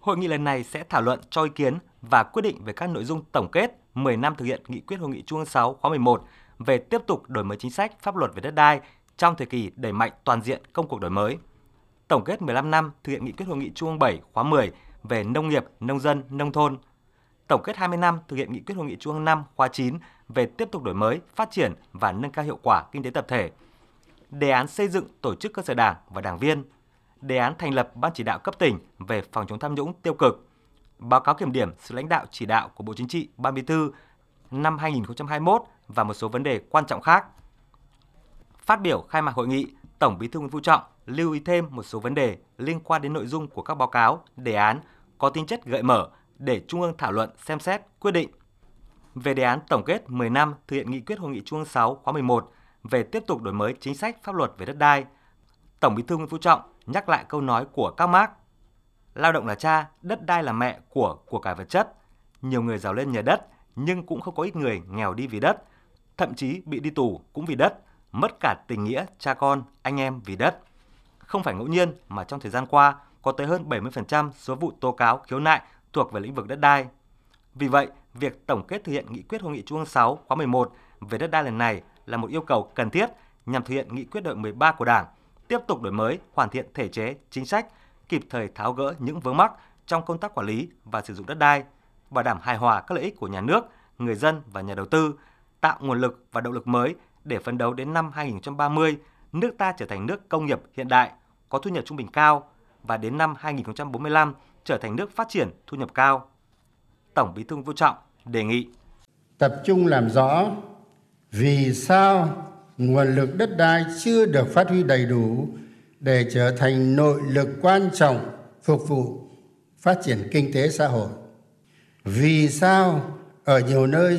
Hội nghị lần này sẽ thảo luận cho ý kiến và quyết định về các nội dung tổng kết 10 năm thực hiện nghị quyết Hội nghị Trung ương 6 khóa 11 về tiếp tục đổi mới chính sách pháp luật về đất đai trong thời kỳ đẩy mạnh toàn diện công cuộc đổi mới. Tổng kết 15 năm thực hiện nghị quyết Hội nghị Trung ương 7 khóa 10 về nông nghiệp, nông dân, nông thôn. Tổng kết 20 năm thực hiện nghị quyết Hội nghị Trung ương 5 khóa 9 về tiếp tục đổi mới, phát triển và nâng cao hiệu quả kinh tế tập thể. Đề án xây dựng tổ chức cơ sở đảng và đảng viên. Đề án thành lập Ban chỉ đạo cấp tỉnh về phòng chống tham nhũng tiêu cực. Báo cáo kiểm điểm sự lãnh đạo chỉ đạo của Bộ Chính trị Ban Bí thư năm 2021 và một số vấn đề quan trọng khác. Phát biểu khai mạc hội nghị, Tổng Bí thư Nguyễn Phú Trọng lưu ý thêm một số vấn đề liên quan đến nội dung của các báo cáo, đề án có tính chất gợi mở để Trung ương thảo luận, xem xét, quyết định. Về đề án tổng kết 10 năm thực hiện nghị quyết Hội nghị Trung ương 6 khóa 11 về tiếp tục đổi mới chính sách pháp luật về đất đai, Tổng Bí thư Nguyễn Phú Trọng nhắc lại câu nói của các Marx: Lao động là cha, đất đai là mẹ của của cải vật chất. Nhiều người giàu lên nhờ đất, nhưng cũng không có ít người nghèo đi vì đất, thậm chí bị đi tù cũng vì đất, mất cả tình nghĩa cha con, anh em vì đất. Không phải ngẫu nhiên mà trong thời gian qua có tới hơn 70% số vụ tố cáo khiếu nại thuộc về lĩnh vực đất đai. Vì vậy, việc tổng kết thực hiện nghị quyết Hội nghị Trung ương 6 khóa 11 về đất đai lần này là một yêu cầu cần thiết nhằm thực hiện nghị quyết đại 13 của Đảng, tiếp tục đổi mới, hoàn thiện thể chế, chính sách, kịp thời tháo gỡ những vướng mắc trong công tác quản lý và sử dụng đất đai, bảo đảm hài hòa các lợi ích của nhà nước, người dân và nhà đầu tư, tạo nguồn lực và động lực mới để phấn đấu đến năm 2030, nước ta trở thành nước công nghiệp hiện đại, có thu nhập trung bình cao và đến năm 2045 trở thành nước phát triển thu nhập cao. Tổng Bí thư Vũ Trọng đề nghị tập trung làm rõ vì sao nguồn lực đất đai chưa được phát huy đầy đủ để trở thành nội lực quan trọng phục vụ phát triển kinh tế xã hội. Vì sao ở nhiều nơi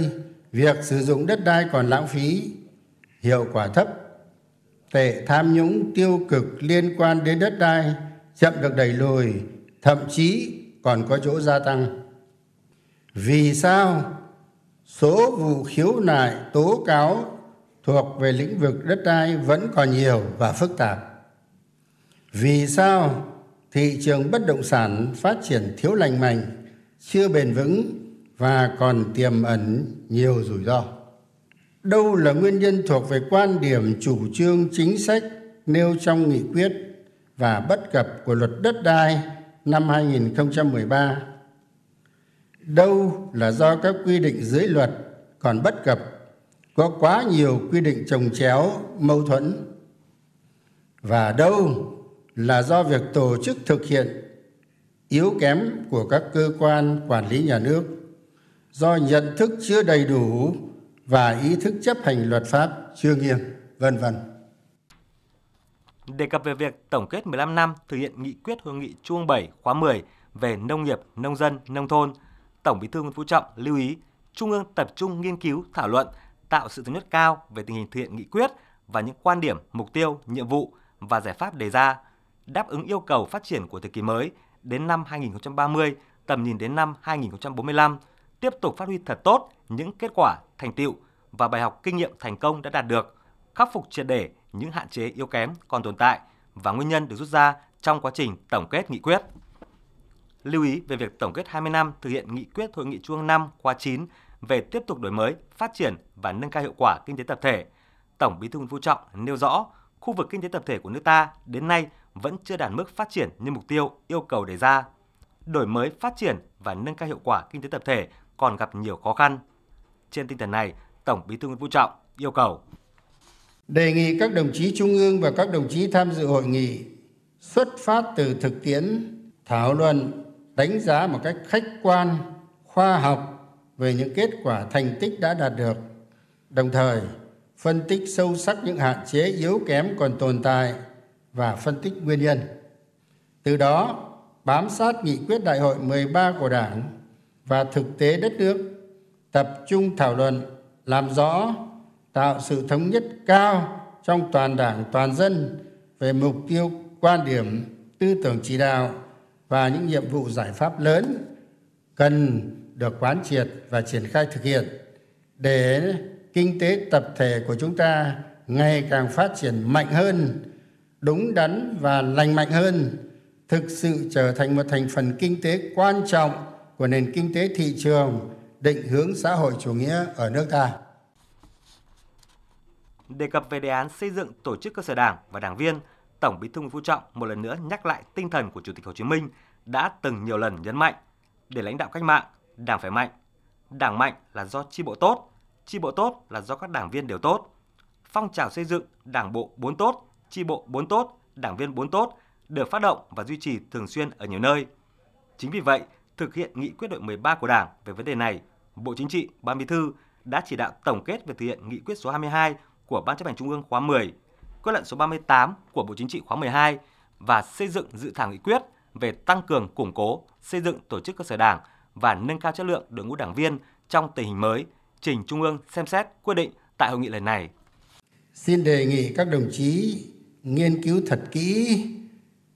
việc sử dụng đất đai còn lãng phí, hiệu quả thấp, tệ tham nhũng tiêu cực liên quan đến đất đai chậm được đẩy lùi, thậm chí còn có chỗ gia tăng. Vì sao số vụ khiếu nại tố cáo thuộc về lĩnh vực đất đai vẫn còn nhiều và phức tạp? Vì sao thị trường bất động sản phát triển thiếu lành mạnh, chưa bền vững và còn tiềm ẩn nhiều rủi ro? đâu là nguyên nhân thuộc về quan điểm chủ trương chính sách nêu trong nghị quyết và bất cập của luật đất đai năm 2013 đâu là do các quy định dưới luật còn bất cập có quá nhiều quy định trồng chéo mâu thuẫn và đâu là do việc tổ chức thực hiện yếu kém của các cơ quan quản lý nhà nước do nhận thức chưa đầy đủ và ý thức chấp hành luật pháp chưa nghiêm, vân vân. Đề cập về việc tổng kết 15 năm thực hiện nghị quyết hội nghị Trung 7 khóa 10 về nông nghiệp, nông dân, nông thôn, Tổng Bí thư Nguyễn Phú Trọng lưu ý Trung ương tập trung nghiên cứu, thảo luận, tạo sự thống nhất cao về tình hình thực hiện nghị quyết và những quan điểm, mục tiêu, nhiệm vụ và giải pháp đề ra, đáp ứng yêu cầu phát triển của thời kỳ mới đến năm 2030, tầm nhìn đến năm 2045, tiếp tục phát huy thật tốt những kết quả, thành tựu và bài học kinh nghiệm thành công đã đạt được, khắc phục triệt để những hạn chế yếu kém còn tồn tại và nguyên nhân được rút ra trong quá trình tổng kết nghị quyết. Lưu ý về việc tổng kết 20 năm thực hiện nghị quyết Hội nghị Trung ương 5 khóa 9 về tiếp tục đổi mới, phát triển và nâng cao hiệu quả kinh tế tập thể. Tổng Bí thư Nguyễn Phú Trọng nêu rõ, khu vực kinh tế tập thể của nước ta đến nay vẫn chưa đạt mức phát triển như mục tiêu yêu cầu đề ra. Đổi mới, phát triển và nâng cao hiệu quả kinh tế tập thể còn gặp nhiều khó khăn. Trên tinh thần này, Tổng Bí thư Nguyễn Phú Trọng yêu cầu đề nghị các đồng chí trung ương và các đồng chí tham dự hội nghị xuất phát từ thực tiễn thảo luận đánh giá một cách khách quan khoa học về những kết quả thành tích đã đạt được. Đồng thời, phân tích sâu sắc những hạn chế yếu kém còn tồn tại và phân tích nguyên nhân. Từ đó, bám sát nghị quyết đại hội 13 của Đảng và thực tế đất nước, tập trung thảo luận, làm rõ, tạo sự thống nhất cao trong toàn đảng, toàn dân về mục tiêu, quan điểm, tư tưởng chỉ đạo và những nhiệm vụ giải pháp lớn cần được quán triệt và triển khai thực hiện để kinh tế tập thể của chúng ta ngày càng phát triển mạnh hơn đúng đắn và lành mạnh hơn thực sự trở thành một thành phần kinh tế quan trọng của nền kinh tế thị trường định hướng xã hội chủ nghĩa ở nước ta. Đề cập về đề án xây dựng tổ chức cơ sở đảng và đảng viên, Tổng Bí thư Nguyễn Phú Trọng một lần nữa nhắc lại tinh thần của Chủ tịch Hồ Chí Minh đã từng nhiều lần nhấn mạnh để lãnh đạo cách mạng, đảng phải mạnh. Đảng mạnh là do chi bộ tốt, chi bộ tốt là do các đảng viên đều tốt. Phong trào xây dựng đảng bộ bốn tốt, chi bộ bốn tốt, đảng viên bốn tốt được phát động và duy trì thường xuyên ở nhiều nơi. Chính vì vậy, thực hiện nghị quyết đội 13 của Đảng về vấn đề này, Bộ Chính trị, Ban Bí thư đã chỉ đạo tổng kết về thực hiện nghị quyết số 22 của Ban chấp hành Trung ương khóa 10, quyết luận số 38 của Bộ Chính trị khóa 12 và xây dựng dự thảo nghị quyết về tăng cường củng cố, xây dựng tổ chức cơ sở đảng và nâng cao chất lượng đội ngũ đảng viên trong tình hình mới, trình Trung ương xem xét quyết định tại hội nghị lần này. Xin đề nghị các đồng chí nghiên cứu thật kỹ,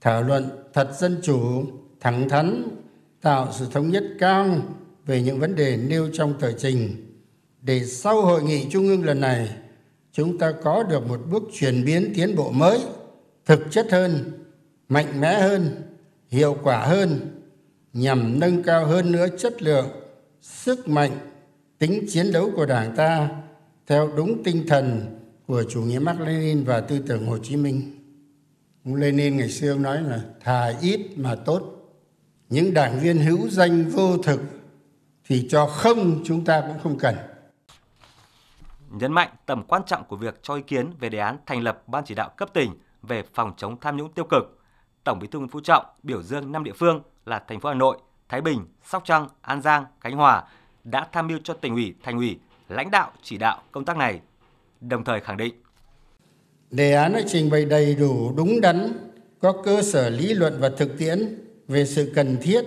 thảo luận thật dân chủ, thẳng thắn, tạo sự thống nhất cao về những vấn đề nêu trong tờ trình để sau hội nghị trung ương lần này chúng ta có được một bước chuyển biến tiến bộ mới thực chất hơn mạnh mẽ hơn hiệu quả hơn nhằm nâng cao hơn nữa chất lượng sức mạnh tính chiến đấu của đảng ta theo đúng tinh thần của chủ nghĩa Mark Lenin và tư tưởng Hồ Chí Minh. Ông Lenin ngày xưa ông nói là thà ít mà tốt. Những đảng viên hữu danh vô thực thì cho không chúng ta cũng không cần. Nhấn mạnh tầm quan trọng của việc cho ý kiến về đề án thành lập Ban chỉ đạo cấp tỉnh về phòng chống tham nhũng tiêu cực, Tổng Bí thư Nguyễn Phú Trọng biểu dương năm địa phương là thành phố Hà Nội, Thái Bình, Sóc Trăng, An Giang, Khánh Hòa đã tham mưu cho tỉnh ủy, thành ủy lãnh đạo chỉ đạo công tác này, đồng thời khẳng định. Đề án đã trình bày đầy đủ đúng đắn có cơ sở lý luận và thực tiễn về sự cần thiết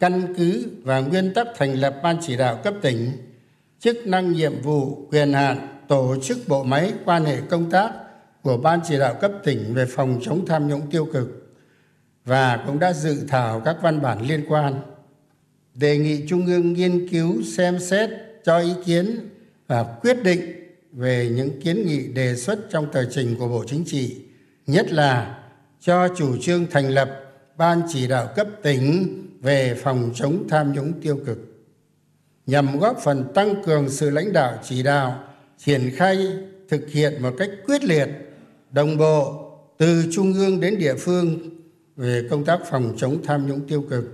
căn cứ và nguyên tắc thành lập ban chỉ đạo cấp tỉnh chức năng nhiệm vụ quyền hạn tổ chức bộ máy quan hệ công tác của ban chỉ đạo cấp tỉnh về phòng chống tham nhũng tiêu cực và cũng đã dự thảo các văn bản liên quan. Đề nghị trung ương nghiên cứu xem xét cho ý kiến và quyết định về những kiến nghị đề xuất trong tờ trình của bộ chính trị, nhất là cho chủ trương thành lập ban chỉ đạo cấp tỉnh về phòng chống tham nhũng tiêu cực, nhằm góp phần tăng cường sự lãnh đạo chỉ đạo, triển khai, thực hiện một cách quyết liệt, đồng bộ từ trung ương đến địa phương về công tác phòng chống tham nhũng tiêu cực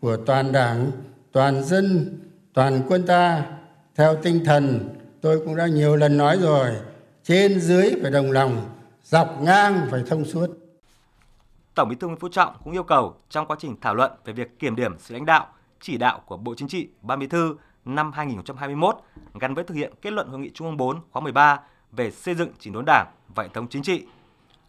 của toàn đảng toàn dân toàn quân ta theo tinh thần tôi cũng đã nhiều lần nói rồi trên dưới phải đồng lòng dọc ngang phải thông suốt Tổng Bí thư Nguyễn Phú Trọng cũng yêu cầu trong quá trình thảo luận về việc kiểm điểm sự lãnh đạo, chỉ đạo của Bộ Chính trị, Ban Bí thư năm 2021 gắn với thực hiện kết luận Hội nghị Trung ương 4 khóa 13 về xây dựng chỉnh đốn Đảng và hệ thống chính trị.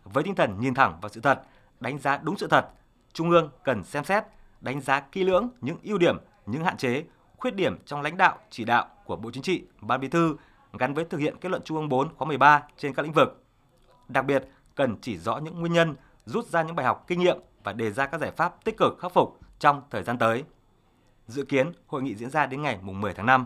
Với tinh thần nhìn thẳng vào sự thật, đánh giá đúng sự thật, Trung ương cần xem xét, đánh giá kỹ lưỡng những ưu điểm, những hạn chế, khuyết điểm trong lãnh đạo, chỉ đạo của Bộ Chính trị, Ban Bí thư gắn với thực hiện kết luận Trung ương 4 khóa 13 trên các lĩnh vực. Đặc biệt, cần chỉ rõ những nguyên nhân, rút ra những bài học kinh nghiệm và đề ra các giải pháp tích cực khắc phục trong thời gian tới. Dự kiến hội nghị diễn ra đến ngày 10 tháng 5.